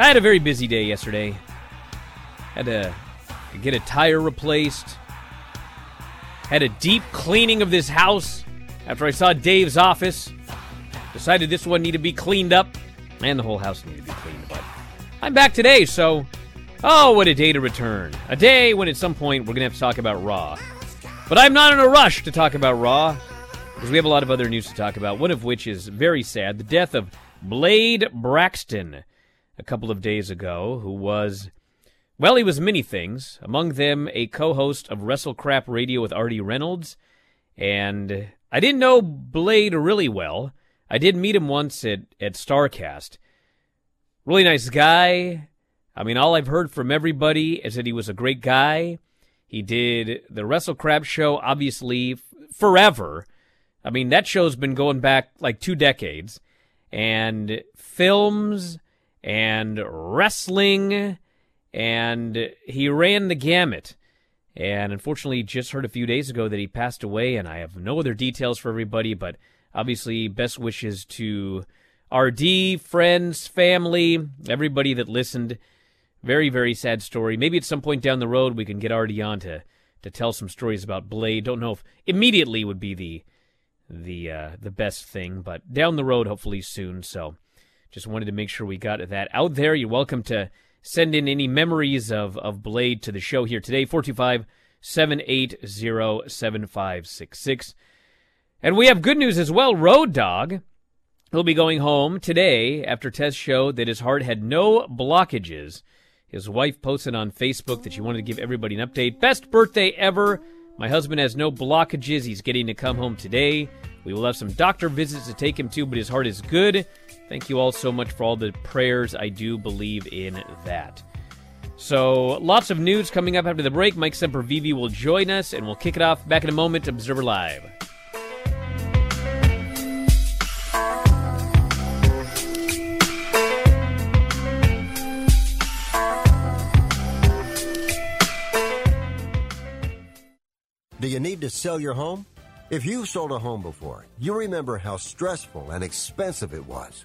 I had a very busy day yesterday. Had to get a tire replaced. Had a deep cleaning of this house after I saw Dave's office. Decided this one needed to be cleaned up, and the whole house needed to be cleaned. But I'm back today, so oh, what a day to return! A day when at some point we're gonna have to talk about Raw. But I'm not in a rush to talk about Raw because we have a lot of other news to talk about. One of which is very sad: the death of Blade Braxton a couple of days ago, who was, well, he was many things. Among them, a co host of WrestleCrap Radio with RD Reynolds. And I didn't know Blade really well. I did meet him once at, at Starrcast. Really nice guy. I mean, all I've heard from everybody is that he was a great guy. He did the Wrestle WrestleCrap show, obviously, f- forever. I mean, that show's been going back like two decades. And films and wrestling, and he ran the gamut. And unfortunately, just heard a few days ago that he passed away, and I have no other details for everybody, but obviously, best wishes to RD, friends, family, everybody that listened. Very, very sad story. Maybe at some point down the road we can get RD on to, to tell some stories about Blade. Don't know if immediately would be the the uh, the best thing, but down the road, hopefully soon. So just wanted to make sure we got that out there. You're welcome to send in any memories of, of Blade to the show here today, 425 780 7566. And we have good news as well. Road Dog will be going home today after tests showed that his heart had no blockages. His wife posted on Facebook that she wanted to give everybody an update. Best birthday ever. My husband has no blockages. He's getting to come home today. We will have some doctor visits to take him to, but his heart is good. Thank you all so much for all the prayers. I do believe in that. So, lots of news coming up after the break. Mike Sempervive will join us, and we'll kick it off back in a moment. Observer Live. Do you need to sell your home? If you've sold a home before, you remember how stressful and expensive it was.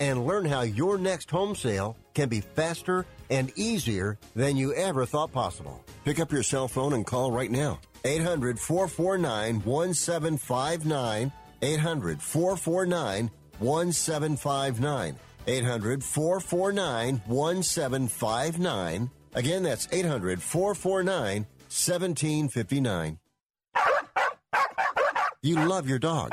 and learn how your next home sale can be faster and easier than you ever thought possible. Pick up your cell phone and call right now. 800 449 1759. 800 449 1759. 800 449 1759. Again, that's 800 449 1759. You love your dog.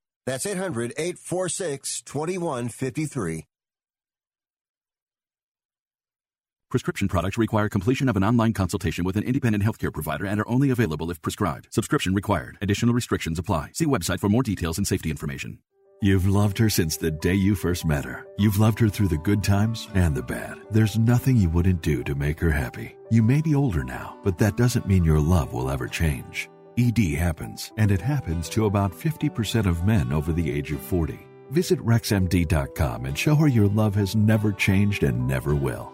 That's 800 846 2153. Prescription products require completion of an online consultation with an independent healthcare provider and are only available if prescribed. Subscription required. Additional restrictions apply. See website for more details and safety information. You've loved her since the day you first met her. You've loved her through the good times and the bad. There's nothing you wouldn't do to make her happy. You may be older now, but that doesn't mean your love will ever change. ED happens, and it happens to about 50% of men over the age of 40. Visit RexMD.com and show her your love has never changed and never will.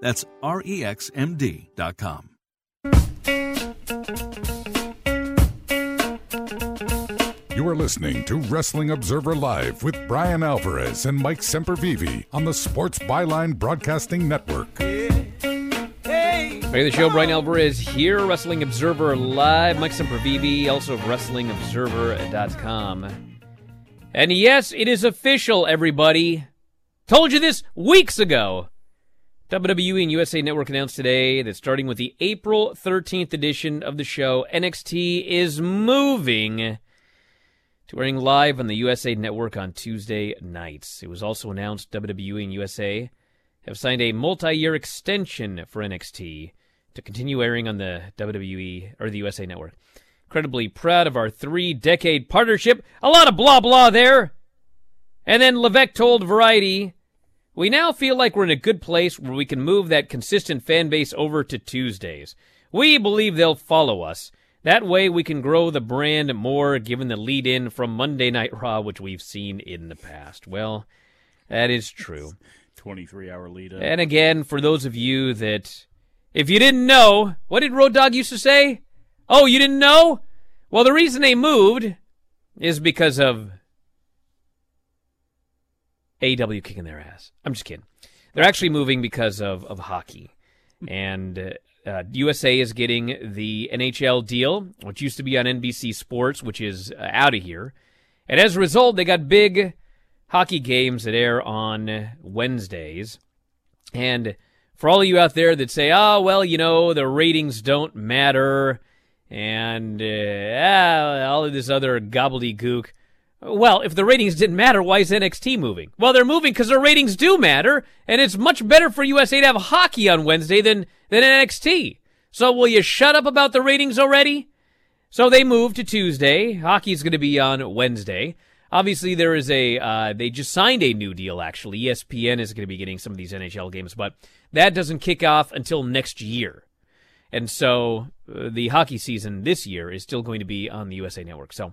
That's R E X M D.com. You are listening to Wrestling Observer Live with Bryan Alvarez and Mike Sempervive on the Sports Byline Broadcasting Network. Hey, to the show, Bryan Alvarez here, Wrestling Observer Live. Mike Sempervive, also of WrestlingObserver.com. And yes, it is official, everybody. Told you this weeks ago. WWE and USA Network announced today that starting with the April 13th edition of the show, NXT is moving to airing live on the USA Network on Tuesday nights. It was also announced WWE and USA have signed a multi-year extension for NXT to continue airing on the WWE or the USA Network. Incredibly proud of our three-decade partnership. A lot of blah blah there. And then Levesque told Variety, "We now feel like we're in a good place where we can move that consistent fan base over to Tuesdays. We believe they'll follow us." That way we can grow the brand more given the lead in from Monday Night Raw, which we've seen in the past. Well, that is true. 23 hour lead up. And again, for those of you that, if you didn't know, what did Road Dog used to say? Oh, you didn't know? Well, the reason they moved is because of AEW kicking their ass. I'm just kidding. They're actually moving because of, of hockey. And uh, uh, USA is getting the NHL deal, which used to be on NBC Sports, which is uh, out of here. And as a result, they got big hockey games that air on Wednesdays. And for all of you out there that say, oh, well, you know, the ratings don't matter and uh, ah, all of this other gobbledygook. Well, if the ratings didn't matter, why is NXT moving? Well, they're moving because their ratings do matter, and it's much better for USA to have hockey on Wednesday than, than NXT. So will you shut up about the ratings already? So they moved to Tuesday. Hockey's going to be on Wednesday. Obviously, there is a, uh, they just signed a new deal, actually. ESPN is going to be getting some of these NHL games, but that doesn't kick off until next year. And so uh, the hockey season this year is still going to be on the USA Network. So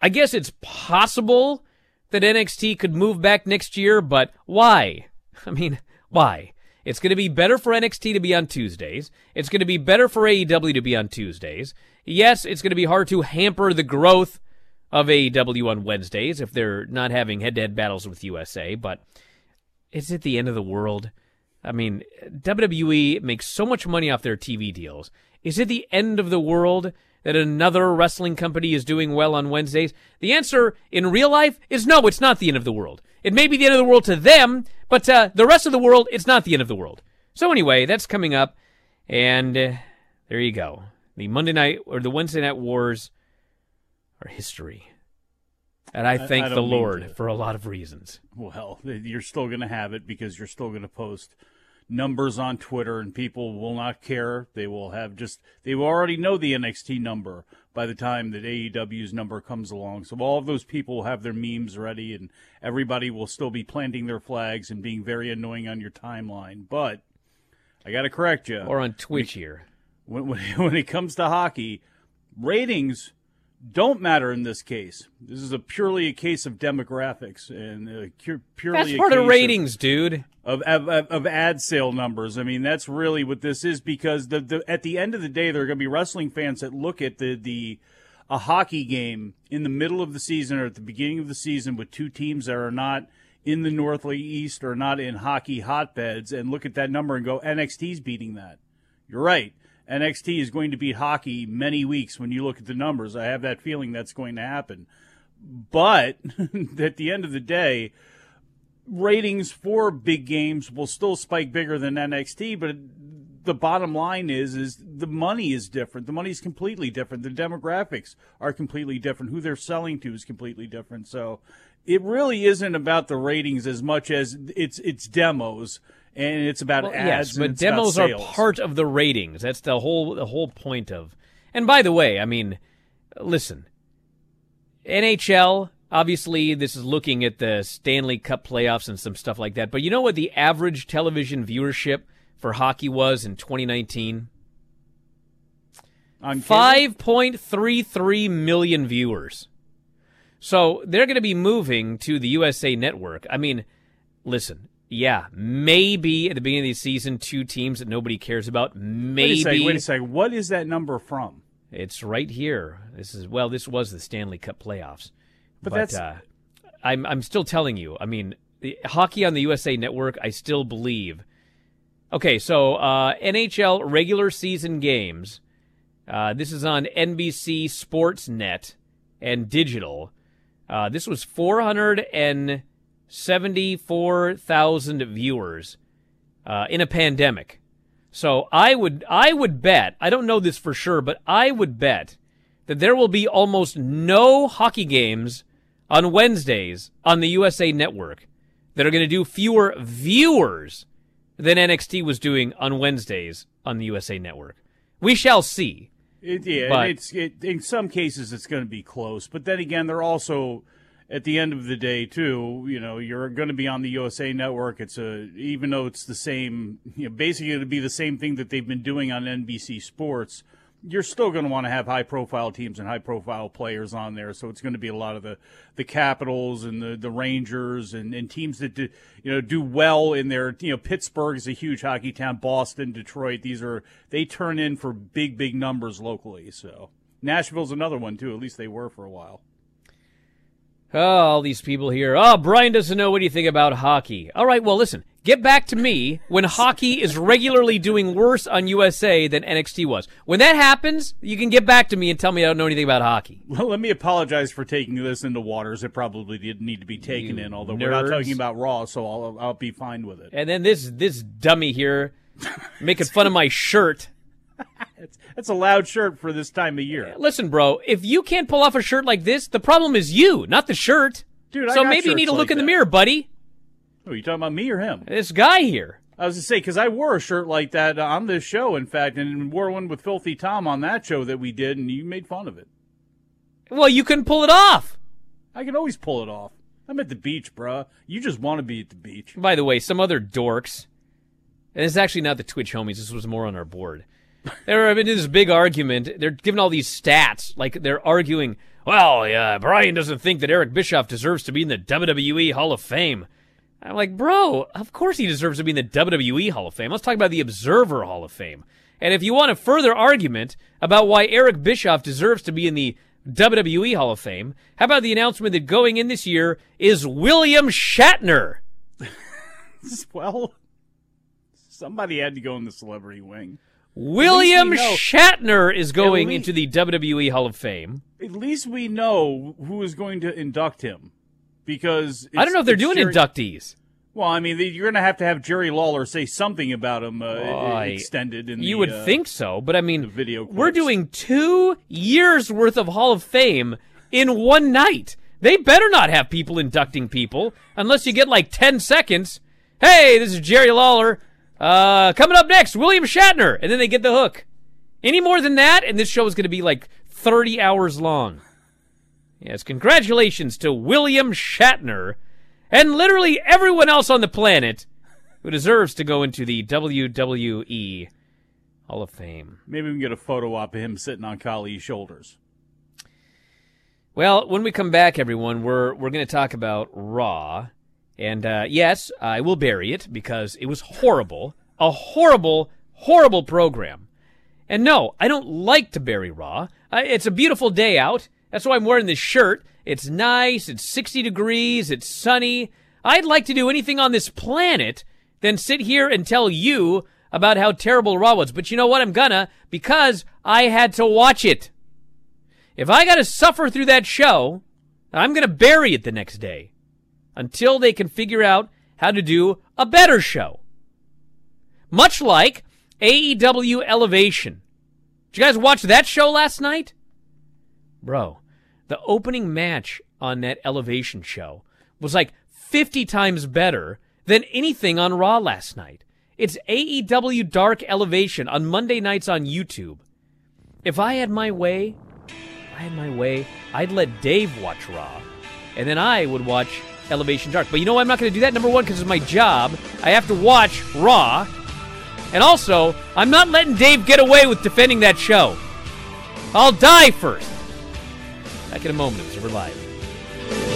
I guess it's possible that NXT could move back next year, but why? I mean, why? It's going to be better for NXT to be on Tuesdays. It's going to be better for AEW to be on Tuesdays. Yes, it's going to be hard to hamper the growth of AEW on Wednesdays if they're not having head to head battles with USA, but is it the end of the world? I mean, WWE makes so much money off their TV deals. Is it the end of the world that another wrestling company is doing well on Wednesdays? The answer in real life is no, it's not the end of the world. It may be the end of the world to them, but uh, the rest of the world, it's not the end of the world. So anyway, that's coming up, and uh, There you go. The Monday night or the Wednesday night wars are history. And I thank I the Lord for a lot of reasons. Well, you're still going to have it because you're still going to post numbers on Twitter, and people will not care. They will have just they will already know the NXT number by the time that AEW's number comes along. So all of those people will have their memes ready, and everybody will still be planting their flags and being very annoying on your timeline. But I got to correct you. Or on Twitch here. when, when, when it comes to hockey, ratings don't matter in this case. This is a purely a case of demographics and uh, cu- purely That's a part of ratings, dude. of, of, of, of ad sale numbers. I mean, that's really what this is because the, the at the end of the day, there are going to be wrestling fans that look at the the a hockey game in the middle of the season or at the beginning of the season with two teams that are not in the Northeast or not in hockey hotbeds and look at that number and go, NXT's beating that. You're right. NXT is going to beat hockey many weeks when you look at the numbers. I have that feeling that's going to happen. But at the end of the day, ratings for big games will still spike bigger than NXT, but the bottom line is is the money is different. The money is completely different. The demographics are completely different. Who they're selling to is completely different. So it really isn't about the ratings as much as it's it's demos and it's about Well, ads. yes, but demos are part of the ratings. That's the whole the whole point of. And by the way, I mean, listen, NHL. Obviously, this is looking at the Stanley Cup playoffs and some stuff like that. But you know what the average television viewership for hockey was in 2019? 5.33 million viewers. So they're going to be moving to the USA Network. I mean, listen, yeah, maybe at the beginning of the season, two teams that nobody cares about. Wait a Maybe second. Wait a second. What is that number from? it's right here. This is well, this was the Stanley Cup playoffs, But that's- uh, I'm I'm still telling you. I mean, the hockey on the USA Network. I still believe. Okay, so uh, NHL regular season games. Uh, this is on NBC Sportsnet and digital. Uh, this was 474,000 viewers uh, in a pandemic. So I would I would bet I don't know this for sure, but I would bet that there will be almost no hockey games on Wednesdays on the USA Network that are going to do fewer viewers than NXT was doing on Wednesdays on the USA Network. We shall see. It, yeah, But- it's it, in some cases it's going to be close, but then again, they're also at the end of the day too. You know, you're going to be on the USA Network. It's a even though it's the same, you know, basically it'll be the same thing that they've been doing on NBC Sports. You're still going to want to have high profile teams and high profile players on there, so it's going to be a lot of the the Capitals and the the Rangers and, and teams that do you know do well in their you know Pittsburgh is a huge hockey town, Boston, Detroit. These are they turn in for big big numbers locally. So Nashville's another one too. At least they were for a while. Oh, all these people here. Oh, Bryan doesn't know what you think about hockey. All right, well, listen. Get back to me when hockey is regularly doing worse on USA than NXT was. When that happens, you can get back to me and tell me I don't know anything about hockey. Well, let me apologize for taking this into waters it probably didn't need to be taken You in. Although we're not talking about Raw, so I'll I'll be fine with it. And then this this dummy here making fun of my shirt. That's a loud shirt for this time of year, Listen, bro, if you can't pull off a shirt like this, the problem is you, not the shirt. dude. I so maybe you need to look like in the mirror, buddy. Oh, you talking about me or him? This guy here. I was to say because I wore a shirt like that on this show, in fact, and wore one with Filthy Tom on that show that we did, and you made fun of it. Well, you couldn't pull it off. I can always pull it off. I'm at the beach, bruh. You just want to be at the beach. By the way, some other dorks, and it's actually not the Twitch homies, this was more on our board. They're having this big argument. They're giving all these stats. Like, they're arguing, well, yeah, Bryan doesn't think that Eric Bischoff deserves to be in the WWE Hall of Fame. I'm like, bro, of course he deserves to be in the WWE Hall of Fame. Let's talk about the Observer Hall of Fame. And if you want a further argument about why Eric Bischoff deserves to be in the WWE Hall of Fame, how about the announcement that going in this year is William Shatner? Well, somebody had to go in the celebrity wing. William Shatner is going At lea- into the WWE Hall of Fame. At least we know who is going to induct him, because I don't know if they're doing sharing- inductees. Well, I mean, you're going to have to have Jerry Lawler say something about him uh, I- extended. In You the, would uh, think so, but I mean, video we're doing two years worth of Hall of Fame in one night. They better not have people inducting people unless you get like 10 seconds. Hey, this is Jerry Lawler. Uh, coming up next, William Shatner. And then they get the hook. Any more than that, and this show is going to be like 30 hours long. Yes, congratulations to William Shatner and literally everyone else on the planet who deserves to go into the WWE Hall of Fame. Maybe we can get a photo op of him sitting on Khali's shoulders. Well, when we come back, everyone, we're we're going to talk about Raw, and uh, yes, I will bury it because it was horrible, a horrible, horrible program. And no, I don't like to bury Raw. Uh, it's a beautiful day out. That's why I'm wearing this shirt. It's nice. It's 60 degrees. It's sunny. I'd like to do anything on this planet than sit here and tell you about how terrible Raw was. But you know what? I'm gonna because I had to watch it. If I got to suffer through that show, I'm to bury it the next day until they can figure out how to do a better show. Much like AEW Elevation. Did you guys watch that show last night? Bro, the opening match on that Elevation show was like 50 times better than anything on Raw last night. It's AEW Dark Elevation on Monday nights on YouTube. If I had my way, I had my way, I'd let Dave watch Raw, and then I would watch Elevation Dark. But you know what? I'm not going to do that. Number one, because it's my job. I have to watch Raw, and also I'm not letting Dave get away with defending that show. I'll die first. Back in a moment. It's over live.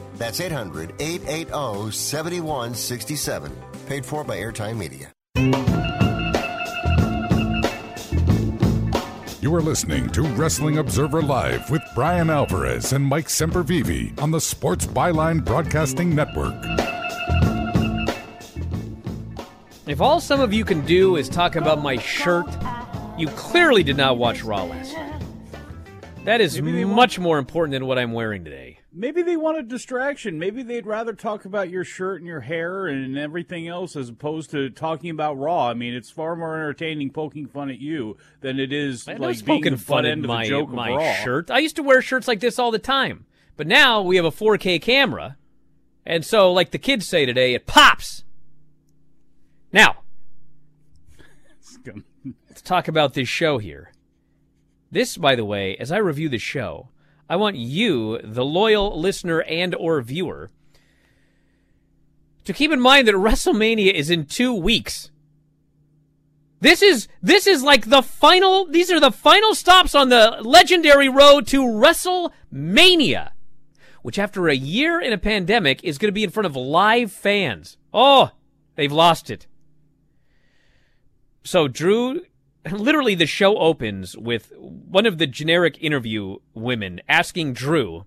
That's 800 880 7167. Paid for by Airtime Media. You are listening to Wrestling Observer Live with Bryan Alvarez and Mike Sempervive on the Sports Byline Broadcasting Network. If all some of you can do is talk about my shirt, you clearly did not watch Raw last night. That is much more important than what I'm wearing today. Maybe they want a distraction. Maybe they'd rather talk about your shirt and your hair and everything else as opposed to talking about Raw. I mean, it's far more entertaining poking fun at you than it is I like being poking the fun at end of my, the joke my of Raw. shirt. I used to wear shirts like this all the time, but now we have a 4K camera, and so like the kids say today, it pops. Now, let's talk about this show here. This, by the way, as I review the show, I want you, the loyal listener and or viewer, to keep in mind that WrestleMania is in two weeks. This is this is like the final. These are the final stops on the legendary road to WrestleMania, which after a year in a pandemic is going to be in front of live fans. Oh, they've lost it. So Drew, literally, the show opens with one of the generic interview women asking Drew.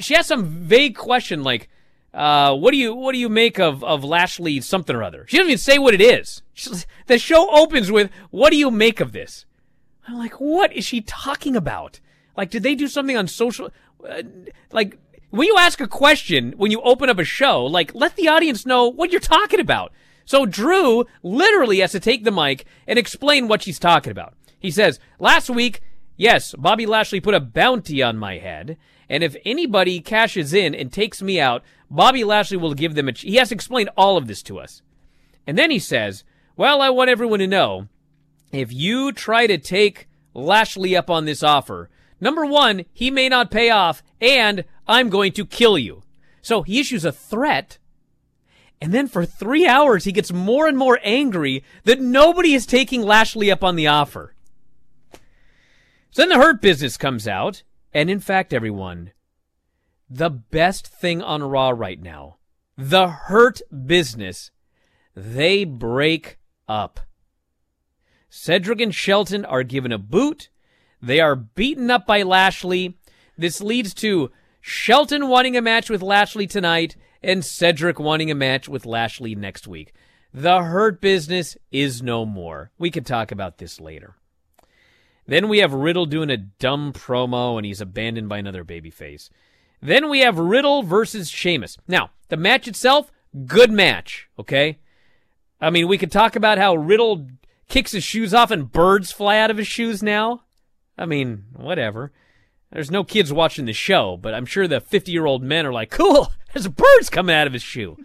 She has some vague question like, uh, "What do you what do you make of of Lashley something or other?" She doesn't even say what it is. She's, the show opens with, "What do you make of this?" I'm like, "What is she talking about?" Like, did they do something on social? Uh, like, when you ask a question when you open up a show, like, let the audience know what you're talking about. So Drew literally has to take the mic and explain what she's talking about. He says, last week, yes, Bobby Lashley put a bounty on my head, and if anybody cashes in and takes me out, Bobby Lashley will give them a. Ch-. He has to explain all of this to us. And then he says, well, I want everyone to know if you try to take Lashley up on this offer, number one, he may not pay off, and I'm going to kill you. So he issues a threat. And then for three hours, he gets more and more angry that nobody is taking Lashley up on the offer. So then the Hurt Business comes out. And in fact, everyone, the best thing on Raw right now, the Hurt Business, they break up. Cedric and Shelton are given a boot. They are beaten up by Lashley. This leads to Shelton wanting a match with Lashley tonight and Cedric wanting a match with Lashley next week. The Hurt Business is no more. We can talk about this later. Then we have Riddle doing a dumb promo and he's abandoned by another babyface. Then we have Riddle versus Sheamus. Now, the match itself, good match, okay? I mean, we could talk about how Riddle kicks his shoes off and birds fly out of his shoes now. I mean, whatever. There's no kids watching the show, but I'm sure the 50 year old men are like, cool, there's a birds coming out of his shoe.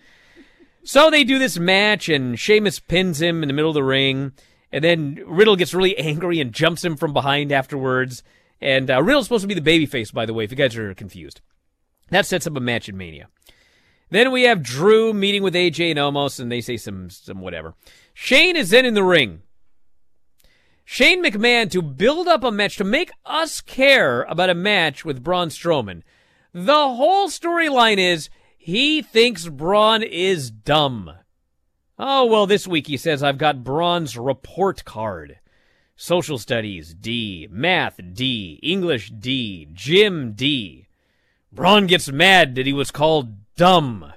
So they do this match, and Sheamus pins him in the middle of the ring, and then Riddle gets really angry and jumps him from behind afterwards. And uh, Riddle's supposed to be the babyface, by the way, if you guys are confused. That sets up a match in Mania. Then we have Drew meeting with AJ and Omos, and they say some some whatever. Shane is then in the ring. Shane McMahon to build up a match to make us care about a match with Braun Strowman. The whole storyline is he thinks Braun is dumb. Oh, well, this week he says I've got Braun's report card. Social studies D, math D, English D, gym D. Braun gets mad that he was called dumb.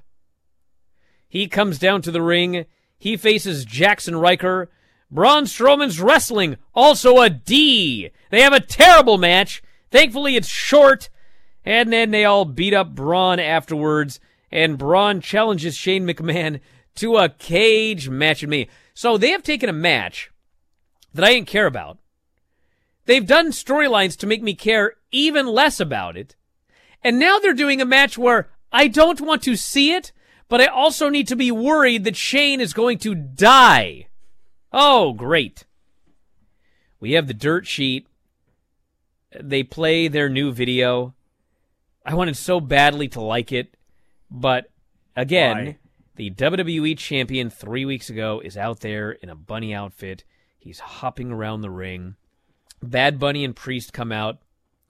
He comes down to the ring. He faces Jaxson Ryker. Braun Strowman's wrestling, also a D. They have a terrible match. Thankfully, it's short. And then they all beat up Braun afterwards. And Braun challenges Shane McMahon to a cage match with me. So they have taken a match that I didn't care about. They've done storylines to make me care even less about it. And now they're doing a match where I don't want to see it, but I also need to be worried that Shane is going to die. Oh, great. We have the dirt sheet. They play their new video. I wanted so badly to like it, but again, Why? the WWE champion three weeks ago is out there in a bunny outfit. He's hopping around the ring. Bad Bunny and Priest come out.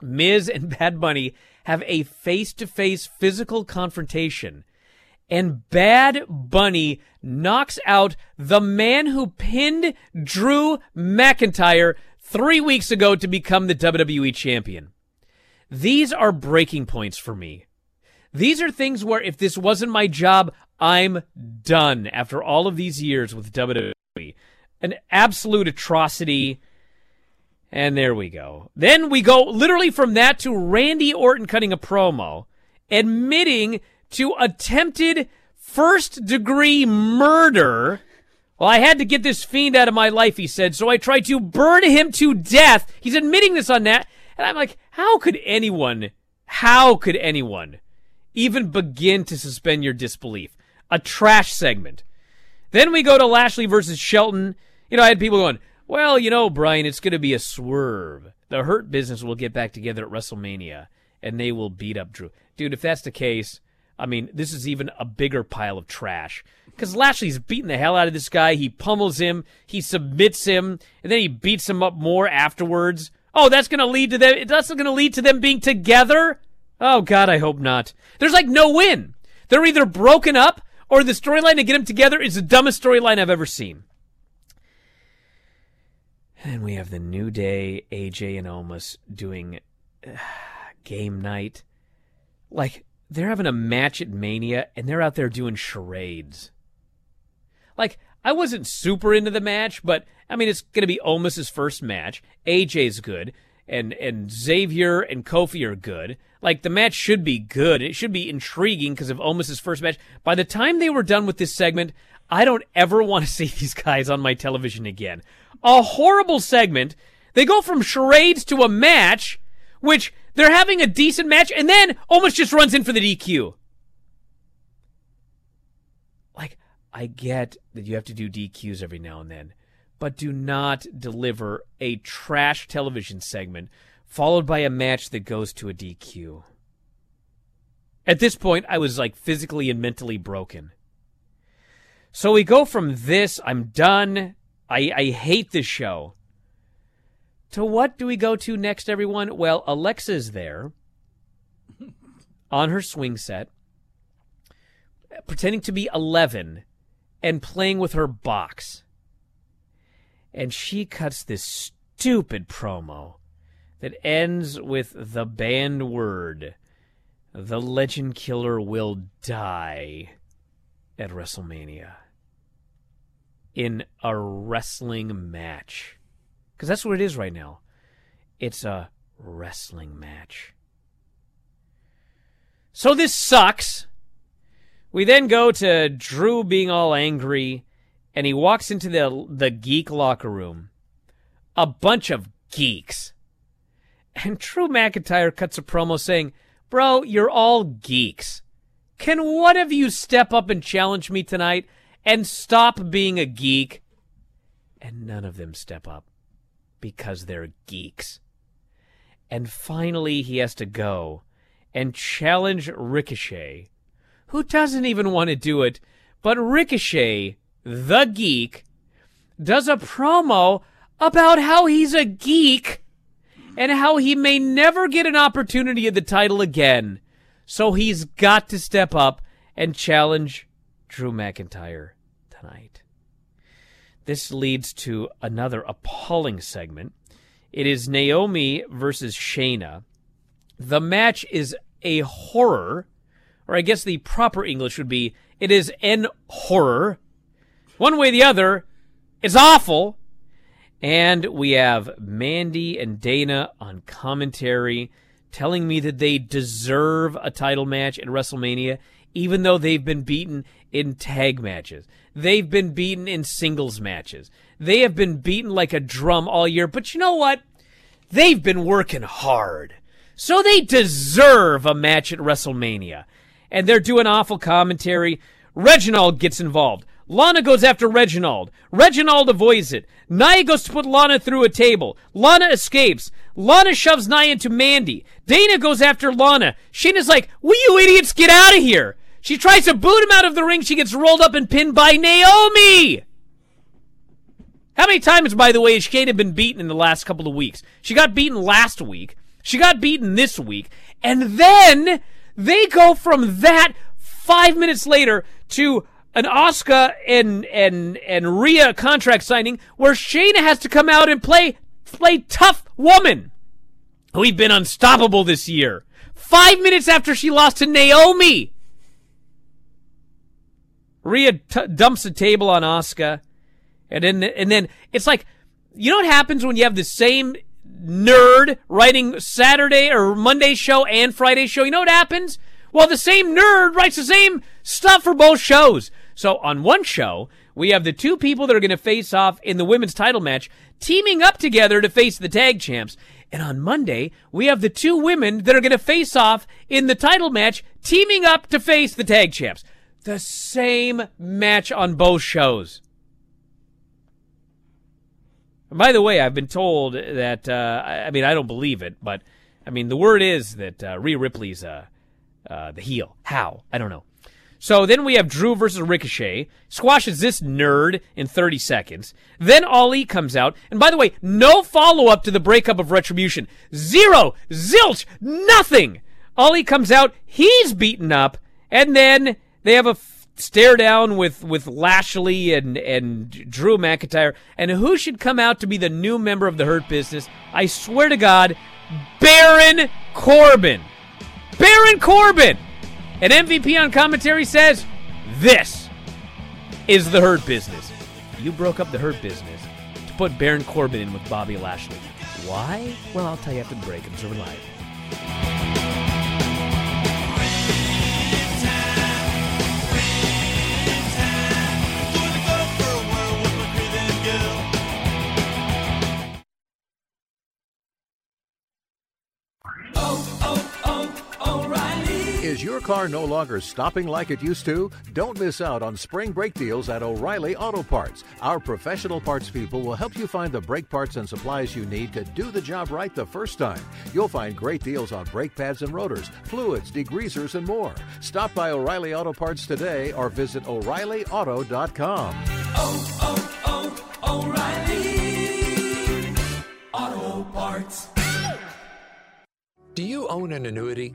Miz and Bad Bunny have a face to face physical confrontation. And Bad Bunny knocks out the man who pinned Drew McIntyre three weeks ago to become the WWE champion. These are breaking points for me. These are things where if this wasn't my job, I'm done after all of these years with WWE. An absolute atrocity. And there we go. Then we go literally from that to Randy Orton cutting a promo, admitting to attempted first degree murder. Well, I had to get this fiend out of my life, he said, so I tried to burn him to death. He's admitting this on that. And I'm like, how could anyone, how could anyone even begin to suspend your disbelief? A trash segment. Then we go to Lashley versus Shelton. You know, I had people going, well, you know, Bryan, it's going to be a swerve. The Hurt Business will get back together at WrestleMania and they will beat up Drew. Dude, if that's the case, I mean, this is even a bigger pile of trash. Because Lashley's beating the hell out of this guy. He pummels him, he submits him, and then he beats him up more afterwards. Oh, that's going to lead to them. That's going to lead to them being together. Oh God, I hope not. There's like no win. They're either broken up or the storyline to get them together is the dumbest storyline I've ever seen. And we have the New Day, AJ and Omos doing uh, game night. Like they're having a match at Mania and they're out there doing charades. Like, I wasn't super into the match, but I mean, it's going to be Omos's first match. AJ's good, and and Xavier and Kofi are good. Like the match should be good. It should be intriguing because of Omos's first match. By the time they were done with this segment, I don't ever want to see these guys on my television again. A horrible segment. They go from charades to a match, which they're having a decent match, and then Omos just runs in for the DQ. Like, I get that you have to do DQs every now and then, but do not deliver a trash television segment followed by a match that goes to a DQ. At this point, I was like physically and mentally broken. So we go from this, I'm done. I, I hate this show. To what do we go to next, everyone? Well, Alexa's there on her swing set, pretending to be 11 and playing with her box. And she cuts this stupid promo that ends with the banned word The Legend Killer will die at WrestleMania in a wrestling match. Because that's what it is right now. It's a wrestling match. So this sucks. We then go to Drew being all angry, and he walks into the the geek locker room. A bunch of geeks. And Drew McIntyre cuts a promo saying, Bro, you're all geeks. Can one of you step up and challenge me tonight and stop being a geek? And none of them step up because they're geeks. And finally, he has to go and challenge Ricochet, who doesn't even want to do it. But Ricochet, the geek, does a promo about how he's a geek and how he may never get an opportunity at the title again. So he's got to step up and challenge Drew McIntyre tonight. This leads to another appalling segment. It is Naomi versus Shayna. The match is a horror, or I guess the proper English would be it is an horror. One way or the other, it's awful. And we have Mandy and Dana on commentary telling me that they deserve a title match at WrestleMania, even though they've been beaten in tag matches. They've been beaten in singles matches. They have been beaten like a drum all year. But you know what? They've been working hard. So they deserve a match at WrestleMania. And they're doing awful commentary. Reginald gets involved. Lana goes after Reginald. Reginald avoids it. Nia goes to put Lana through a table. Lana escapes. Lana shoves Nia into Mandy. Dana goes after Lana. Shayna's like, will you idiots get out of here? She tries to boot him out of the ring. She gets rolled up and pinned by Naomi. How many times, by the way, has Shayna been beaten in the last couple of weeks? She got beaten last week. She got beaten this week. And then they go from that five minutes later to an Asuka and and and Rhea contract signing where Shayna has to come out and play play tough woman. We've been unstoppable this year. Five minutes after she lost to Naomi, Rhea t- dumps the table on Asuka, and then and then it's like, you know what happens when you have the same nerd writing Saturday or Monday show and Friday show? You know what happens? Well, the same nerd writes the same stuff for both shows. So on one show, we have the two people that are going to face off in the women's title match teaming up together to face the tag champs. And on Monday, we have the two women that are going to face off in the title match teaming up to face the tag champs. The same match on both shows. And by the way, I've been told that, uh, I mean, I don't believe it, but I mean, the word is that uh, Rhea Ripley's uh, uh, the heel. How? I don't know. So then we have Drew versus Ricochet, squashes this nerd in 30 seconds. Then Ali comes out. And by the way, no follow up to the breakup of Retribution. Zero, zilch, nothing. Ali comes out, he's beaten up, and then they have a stare down with, with Lashley and, and Drew McIntyre. And who should come out to be the new member of the Hurt Business? I swear to God, Baron Corbin. Baron Corbin! And MVP on commentary says, This is the Hurt Business. You broke up the Hurt Business to put Baron Corbin in with Bobby Lashley. Why? Well, I'll tell you after the break. Observer Live. Is your car no longer stopping like it used to? Don't miss out on spring brake deals at O'Reilly Auto Parts. Our professional parts people will help you find the brake parts and supplies you need to do the job right the first time. You'll find great deals on brake pads and rotors, fluids, degreasers, and more. Stop by O'Reilly Auto Parts today or visit O'ReillyAuto.com. Oh, oh, oh, O'Reilly Auto Parts. Do you own an annuity,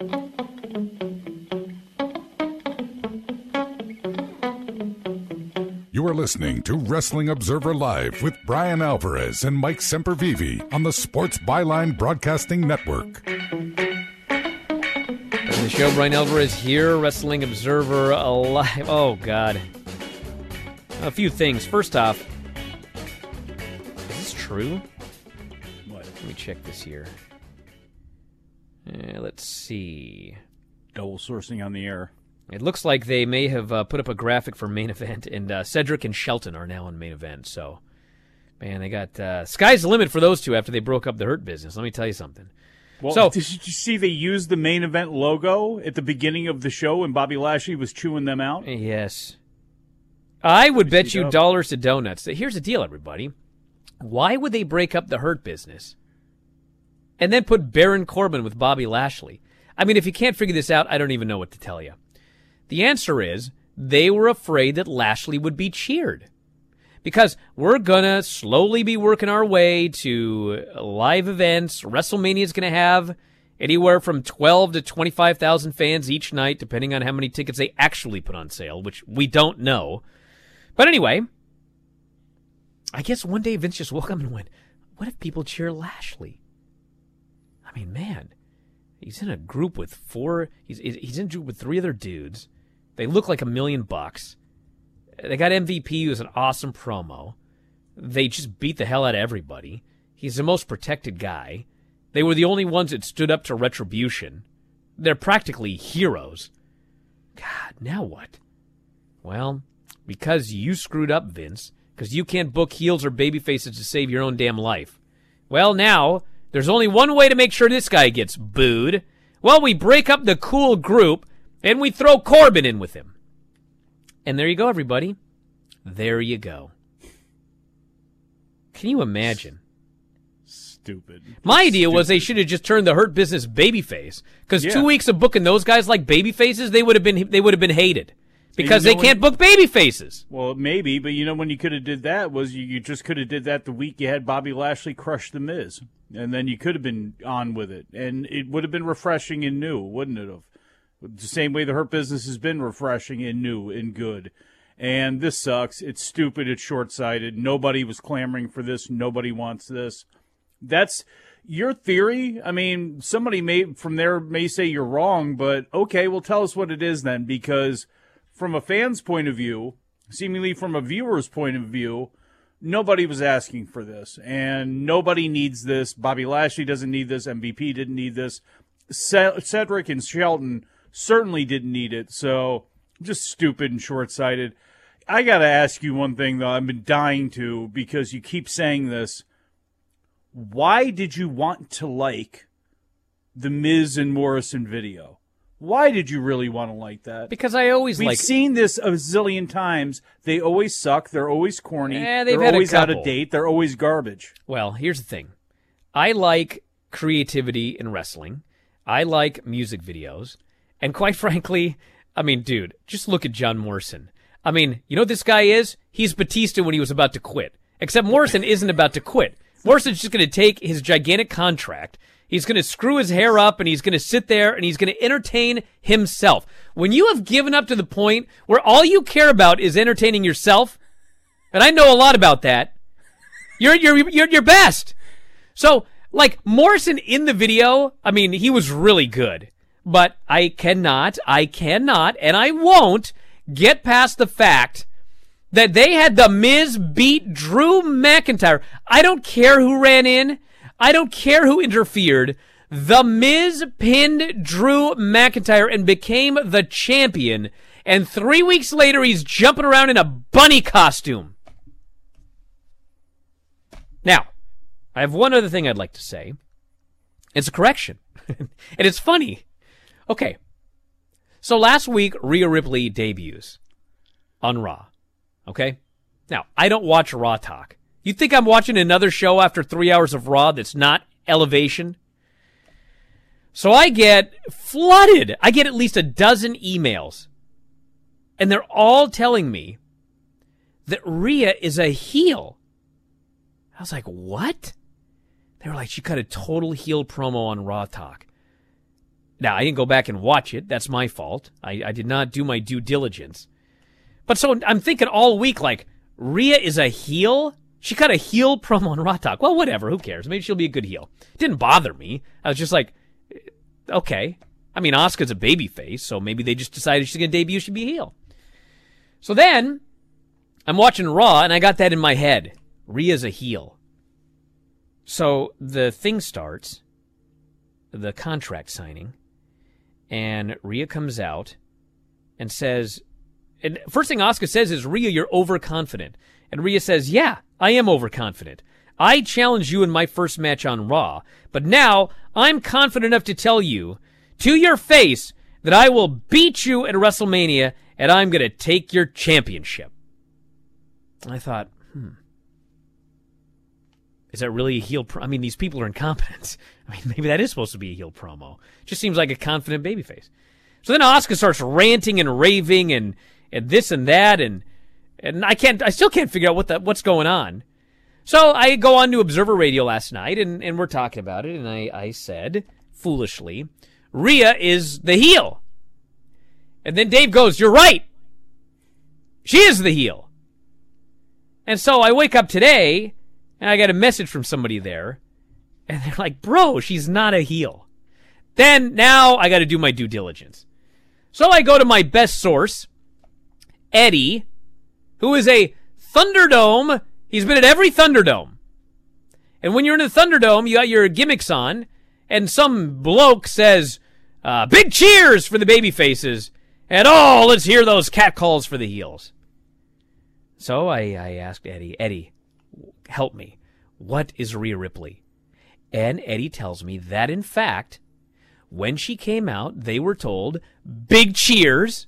You are listening to Wrestling Observer Live with Bryan Alvarez and Mike Sempervive on the Sports Byline Broadcasting Network. The show. Bryan Alvarez here, Wrestling Observer Alive. Oh, God. A few things. First off, is this true? What? Let me check this here. Uh, let's see. Double sourcing on the air. It looks like they may have uh, put up a graphic for main event, and uh, Cedric and Shelton are now on main event. So, man, they got uh, sky's the limit for those two after they broke up the Hurt business. Let me tell you something. Well, so, did you see they used the main event logo at the beginning of the show when Bobby Lashley was chewing them out? Yes. I would bet you dollars to donuts. that Here's the deal, everybody. Why would they break up the Hurt business and then put Baron Corbin with Bobby Lashley? I mean, if you can't figure this out, I don't even know what to tell you. The answer is they were afraid that Lashley would be cheered. Because we're to slowly be working our way to live events. WrestleMania is to have anywhere from 12 to 25,000 fans each night, depending on how many tickets they actually put on sale, which we don't know. But anyway, I guess one day Vince just woke up and went, What if people cheer Lashley? I mean, man, he's in a group with four, he's, he's in a group with three other dudes. They look like a million bucks. They got MVP, who's an awesome promo. They just beat the hell out of everybody. He's the most protected guy. They were the only ones that stood up to retribution. They're practically heroes. God, now what? Well, because you screwed up, Vince, because you can't book heels or baby faces to save your own damn life. Well, now, there's only one way to make sure this guy gets booed. Well, we break up the cool group and we throw Corbin in with him. And there you go, everybody. There you go. Can you imagine? Stupid. My idea was they should have just turned the Hurt Business babyface because Yeah. two weeks of booking those guys like babyfaces, they would have been they would have been hated because you know they can't book babyfaces. Well, maybe, but you know when you could have did that was you, you just could have did that the week you had Bobby Lashley crush the Miz, and then you could have been on with it, and it would have been refreshing and new, wouldn't it have? The same way the Hurt Business has been refreshing and new and good. And this sucks. It's stupid. It's short sighted. Nobody was clamoring for this. Nobody wants this. That's your theory. I mean, somebody may from there may say you're wrong, but okay, well, tell us what it is then, because from a fan's point of view, seemingly from a viewer's point of view, nobody was asking for this, and nobody needs this. Bobby Lashley doesn't need this. MVP didn't need this. Cedric and Shelton certainly didn't need it. So just stupid and short sighted. I got to ask you one thing, though. I've been dying to because you keep saying this. Why did you want to like the Miz and Morrison video? Why did you really want to like that? Because I always We've like seen this a zillion times. They always suck. They're always corny. Eh, they've They're had a always out of couple. date. They're always garbage. Well, here's the thing. I like creativity in wrestling. I like music videos. And quite frankly, I mean, dude, just look at John Morrison. I mean, you know what this guy is? He's Batista when he was about to quit. Except Morrison isn't about to quit. Morrison's just going to take his gigantic contract. He's going to screw his hair up and he's going to sit there and he's going to entertain himself. When you have given up to the point where all you care about is entertaining yourself, and I know a lot about that, you're you're you're your best. So, like Morrison in the video, I mean, he was really good. But I cannot, I cannot, and I won't get past the fact that they had the Miz beat Drew McIntyre. I don't care who ran in. I don't care who interfered. The Miz pinned Drew McIntyre and became the champion. And three weeks later, he's jumping around in a bunny costume. Now, I have one other thing I'd like to say. It's a correction. and it's funny. Okay. So last week, Rhea Ripley debuts on Raw. Okay? Now, I don't watch Raw Talk. You think I'm watching another show after three hours of Raw that's not elevation? So I get flooded. I get at least a dozen emails. And they're all telling me that Rhea is a heel. I was like, what? They were like, she cut a total heel promo on Raw Talk. Now, I didn't go back and watch it. That's my fault. I, I did not do my due diligence. But so I'm thinking all week, like, Rhea is a heel? She cut a heel promo on Raw Talk. Well, whatever. Who cares? Maybe she'll be a good heel. Didn't bother me. I was just like, eh, okay. I mean, Asuka's a baby face, so maybe they just decided she's going to debut, she'd be a heel. So then, I'm watching Raw, and I got that in my head. Rhea's a heel. So the thing starts, the contract signing, and Rhea comes out and says, and first thing Asuka says is, Rhea, you're overconfident. And Rhea says, yeah, I am overconfident. I challenged you in my first match on Raw, but now I'm confident enough to tell you to your face that I will beat you at WrestleMania and I'm going to take your championship. I thought, hmm. Is that really a heel? Pro- I mean, these people are incompetent. I mean, maybe that is supposed to be a heel promo. Just seems like a confident babyface. So then Asuka starts ranting and raving and and this and that and and I can't. I still can't figure out what the what's going on. So I go on to Observer Radio last night and and we're talking about it and I I said foolishly, Rhea is the heel. And then Dave goes, "You're right. She is the heel." And so I wake up today and I got a message from somebody there, and they're like, bro, she's not a heel. Then now I got to do my due diligence. So I go to my best source, Eddie, who is a Thunderdome. He's been at every Thunderdome. And when you're in a Thunderdome, you got your gimmicks on, and some bloke says, uh, big cheers for the baby faces, and oh, let's hear those cat calls for the heels. So I, I asked Eddie, Eddie, help me. What is Rhea Ripley? And Eddie tells me that, in fact, when she came out, they were told big cheers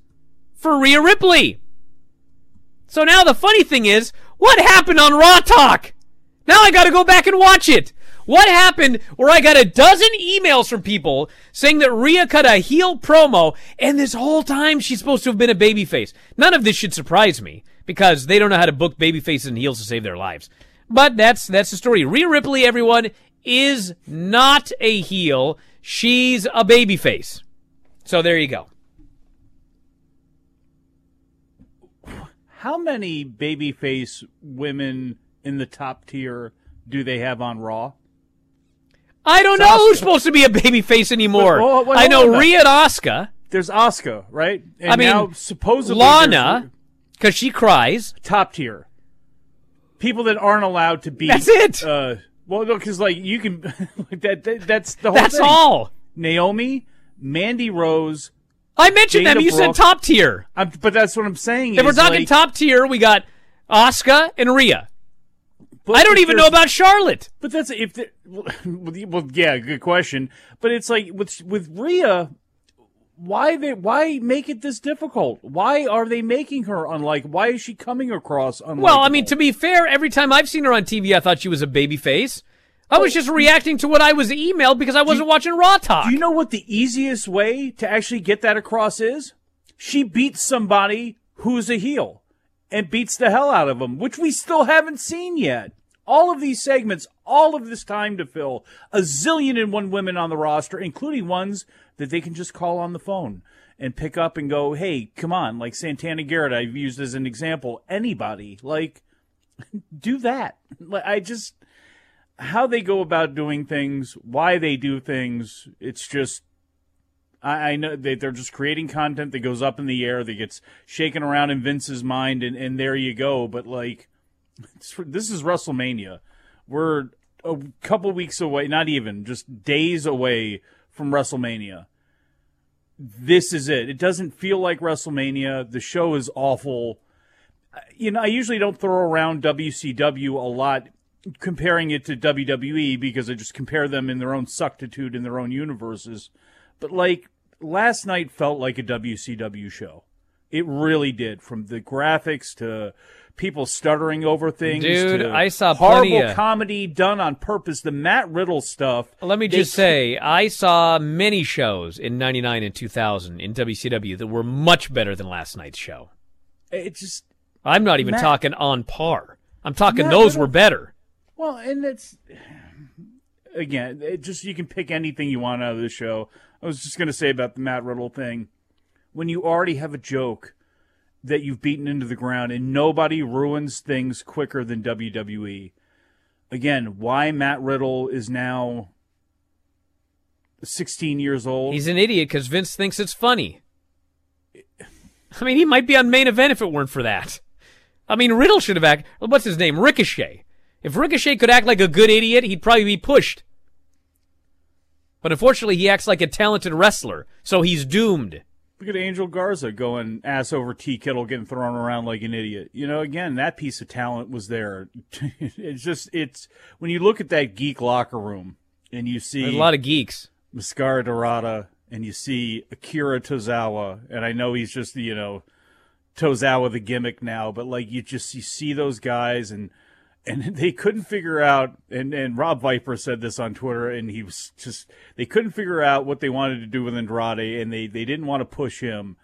for Rhea Ripley. So now the funny thing is, what happened on Raw Talk? Now I gotta go back and watch it. What happened where I got a dozen emails from people saying that Rhea cut a heel promo and this whole time she's supposed to have been a babyface? None of this should surprise me because they don't know how to book babyfaces and heels to save their lives. But that's that's the story. Rhea Ripley, everyone, is not a heel. She's a babyface. So there you go. How many babyface women in the top tier do they have on Raw? I don't know who's supposed to be a babyface anymore. I know. Rhea and Asuka. There's Asuka, right? And I mean, now supposedly Lana, because she cries. top tier. People that aren't allowed to be. That's it. Uh, well, no, because like you can. like that, that. That's the whole. That's thing. all. Naomi, Mandy Rose. I mentioned them. You said top tier. I'm, but that's what I'm saying. If we're talking like, top tier, we got Asuka and Rhea. I don't even know about Charlotte. But that's if the, well, yeah, good question. But it's like with with Rhea, why they why make it this difficult? Why are they making her unlike? Why is she coming across unlike? Well, I mean, to be fair, every time I've seen her on TV, I thought she was a babyface. I was just reacting to what I was emailed because I wasn't watching Raw Talk. Do you know what the easiest way to actually get that across is? She beats somebody who's a heel and beats the hell out of them, which we still haven't seen yet. All of these segments, all of this time to fill, a zillion and one women on the roster, including ones that they can just call on the phone and pick up and go, hey, come on, like Santana Garrett, I've used as an example. Anybody, like, do that. I just, how they go about doing things, why they do things, it's just I, know that they're just creating content that goes up in the air, that gets shaken around in Vince's mind, and, and there you go. But like, this is WrestleMania. We're a couple weeks away, not even just days away from WrestleMania. This is it. It doesn't feel like WrestleMania. The show is awful. You know, I usually don't throw around WCW a lot comparing it to WWE because I just compare them in their own suctitude in their own universes. But like last night felt like a WCW show. It really did, from the graphics to people stuttering over things. Dude, I saw horrible of- comedy done on purpose. The Matt Riddle stuff. Let me they just say, I saw many shows in 99 and 2000 in WCW that were much better than last night's show. It just I'm not even Matt- talking on par. I'm talking Matt those Riddle- were better. Well, and it's again, it just you can pick anything you want out of the show. I was just going to say about the Matt Riddle thing. When you already have a joke that you've beaten into the ground and nobody ruins things quicker than WWE. Again, why Matt Riddle is now 16 years old. He's an idiot because Vince thinks it's funny. I mean, he might be on main event if it weren't for that. I mean, Riddle should have acted. What's his name? Ricochet. If Ricochet could act like a good idiot, he'd probably be pushed. But unfortunately, he acts like a talented wrestler, so he's doomed. Look at Angel Garza going ass over tea kettle, getting thrown around like an idiot. You know, again, that piece of talent was there. it's just, it's when you look at that geek locker room and you see There's a lot of geeks. Mascara Dorada and you see Akira Tozawa, and I know he's just you know Tozawa the gimmick now, but like you just you see those guys and and they couldn't figure out and and Rob Viper said this on Twitter and he was just they couldn't figure out what they wanted to do with Andrade and they they didn't want to push him.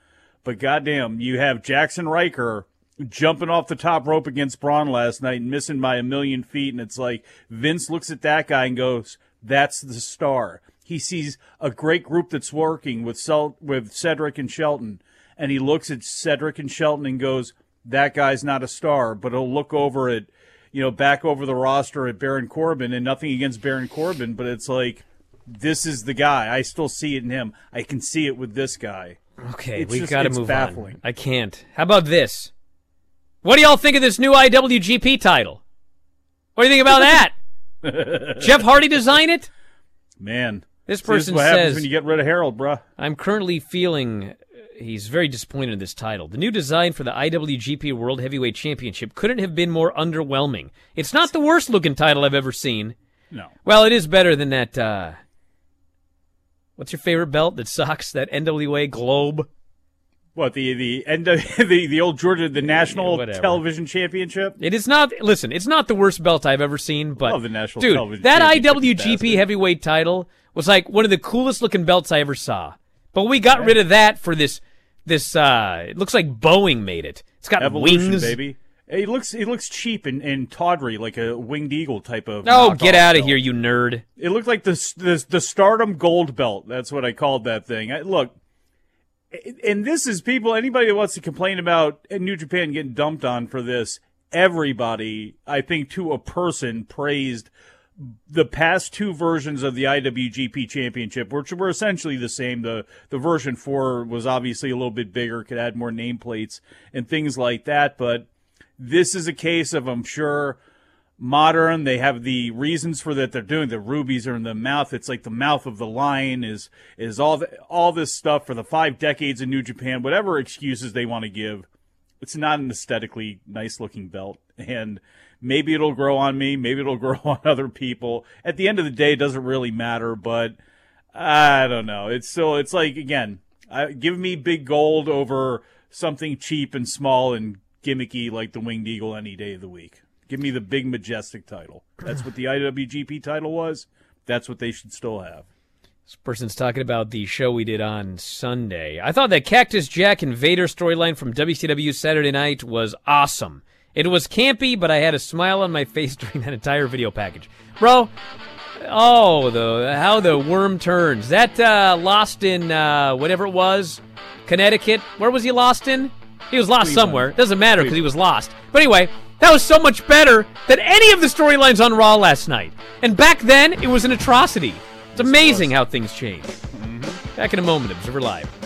But goddamn, you have Jaxson Ryker jumping off the top rope against Braun last night and missing by a million feet and it's like Vince looks at that guy and goes, "That's the star." He sees a great group that's working with with Cedric and Shelton and he looks at Cedric and Shelton and goes, "That guy's not a star." But he'll look over at, you know, back over the roster at Baron Corbin, and nothing against Baron Corbin, but it's like, this is the guy. I still see it in him. I can see it with this guy. Okay, It's we've got to move baffling. on. I can't. How about this? What do y'all think of this new IWGP title? What do you think about that? Jeff Hardy design it? Man, This person what happens says when you get rid of Harold, bruh. I'm currently feeling he's very disappointed in this title. The new design for the IWGP World Heavyweight Championship couldn't have been more underwhelming. It's not the worst looking title I've ever seen. No. Well, it is better than that uh What's your favorite belt that sucks? That NWA Globe? What the the end of the the old Georgia the national television championship? It is not. Listen, it's not the worst belt I've ever seen, but love the national dude, television that IWGP heavyweight title was like one of the coolest looking belts I ever saw. But we got rid of that for this. This uh, it looks like Boeing made it. It's got Evolution, wings, baby. It looks he looks cheap and, and tawdry, like a winged eagle type of. Oh, get out of here, you nerd! It looked like the the the Stardom Gold Belt. That's what I called that thing. I, look, and this is people. Anybody that wants to complain about New Japan getting dumped on for this, everybody, I think, to a person, praised the past two versions of the IWGP Championship, which were essentially the same. The the version four was obviously a little bit bigger, could add more nameplates and things like that. But this is a case of, I'm sure, modern. They have the reasons for that they're doing. The rubies are in the mouth. It's like the mouth of the lion is is all the, all this stuff for the five decades in New Japan. Whatever excuses they want to give, it's not an aesthetically nice looking belt. And maybe it'll grow on me. Maybe it'll grow on other people. At the end of the day, it doesn't really matter. But I don't know. It's still it's like again, I, give me big gold over something cheap and small and gimmicky like the Winged Eagle any day of the week. Give me the big majestic title. That's what the IWGP title was. That's what they should still have. This person's talking about the show we did on Sunday. I thought that Cactus Jack and Vader storyline from WCW Saturday Night was awesome. It was campy, but I had a smile on my face during that entire video package, bro. Oh, the how the worm turns. That uh, lost in uh, whatever it was, Connecticut. Where was he lost in? He was lost Cleveland. somewhere. Doesn't matter because he was lost. But anyway, that was so much better than any of the storylines on Raw last night. And back then, it was an atrocity. It's amazing how things change. Back in a moment, Observer Live.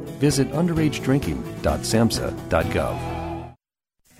visit underagedrinking.samhsa.gov.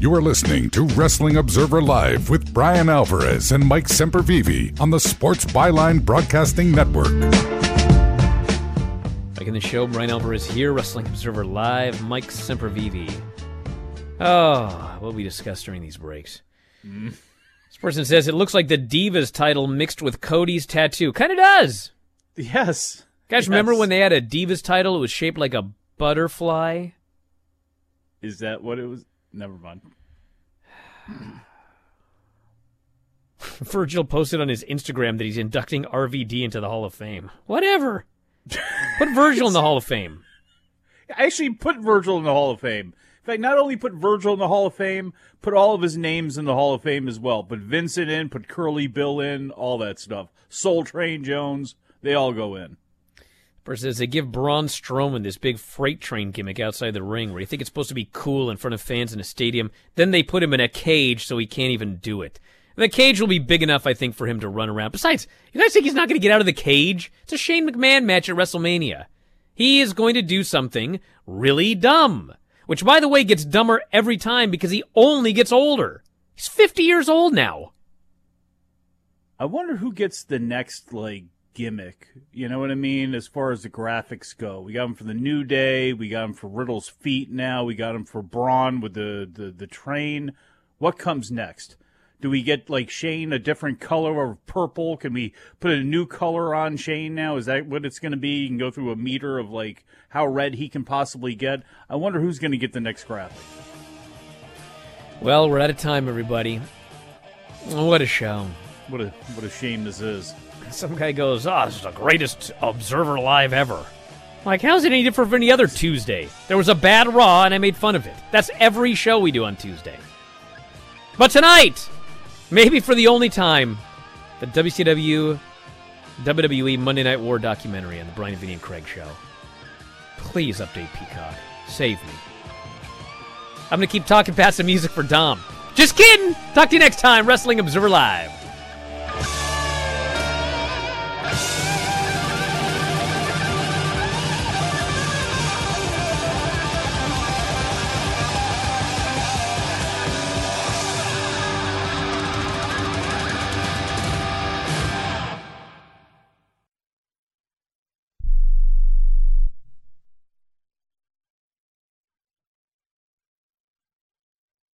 You are listening to Wrestling Observer Live with Bryan Alvarez and Mike Sempervive on the Sports Byline Broadcasting Network. Back in the show, Bryan Alvarez here, Wrestling Observer Live, Mike Sempervive. Oh, what we discussed during these breaks. Mm. This person says it looks like the Divas title mixed with Cody's tattoo. Kind of does. Yes. Guys, Yes. remember when they had a Divas title? It was shaped like a butterfly. Is that what it was? Never mind. Virgil posted on his Instagram that he's inducting RVD into the Hall of Fame. Whatever. Put Virgil in the Hall of Fame. I actually put Virgil in the Hall of Fame. In fact, not only put Virgil in the Hall of Fame, put all of his names in the Hall of Fame as well. Put Vincent in, put Curly Bill in, all that stuff. Soul Train Jones, they all go in. Says they give Braun Strowman this big freight train gimmick outside the ring where you think it's supposed to be cool in front of fans in a stadium. Then they put him in a cage so he can't even do it. The cage will be big enough, I think, for him to run around. Besides, you guys think he's not going to get out of the cage? It's a Shane McMahon match at WrestleMania. He is going to do something really dumb. Which, by the way, gets dumber every time because he only gets older. He's 50 years old now. I wonder who gets the next like gimmick. You know what I mean? As far as the graphics go, we got him for the New Day. We got him for Riddle's feet. Now we got him for Braun with the the, the train. What comes next? Do we get like Shane a different color of purple? Can we put a new color on Shane now? Is that what it's going to be? You can go through a meter of like how red he can possibly get. I wonder who's going to get the next graphic. Well, we're out of time, everybody. What a show. What a what a shame this is. Some guy goes, "Oh, this is the greatest Observer Live ever." Like, how's it any different from any other Tuesday? There was a bad Raw, and I made fun of it. That's every show we do on Tuesday. But tonight, maybe for the only time, the WCW WWE Monday Night War documentary on the Bryan Vinny and Craig show. Please update Peacock. Save me. I'm to keep talking past the music for Dom. Just kidding. Talk to you next time, Wrestling Observer Live.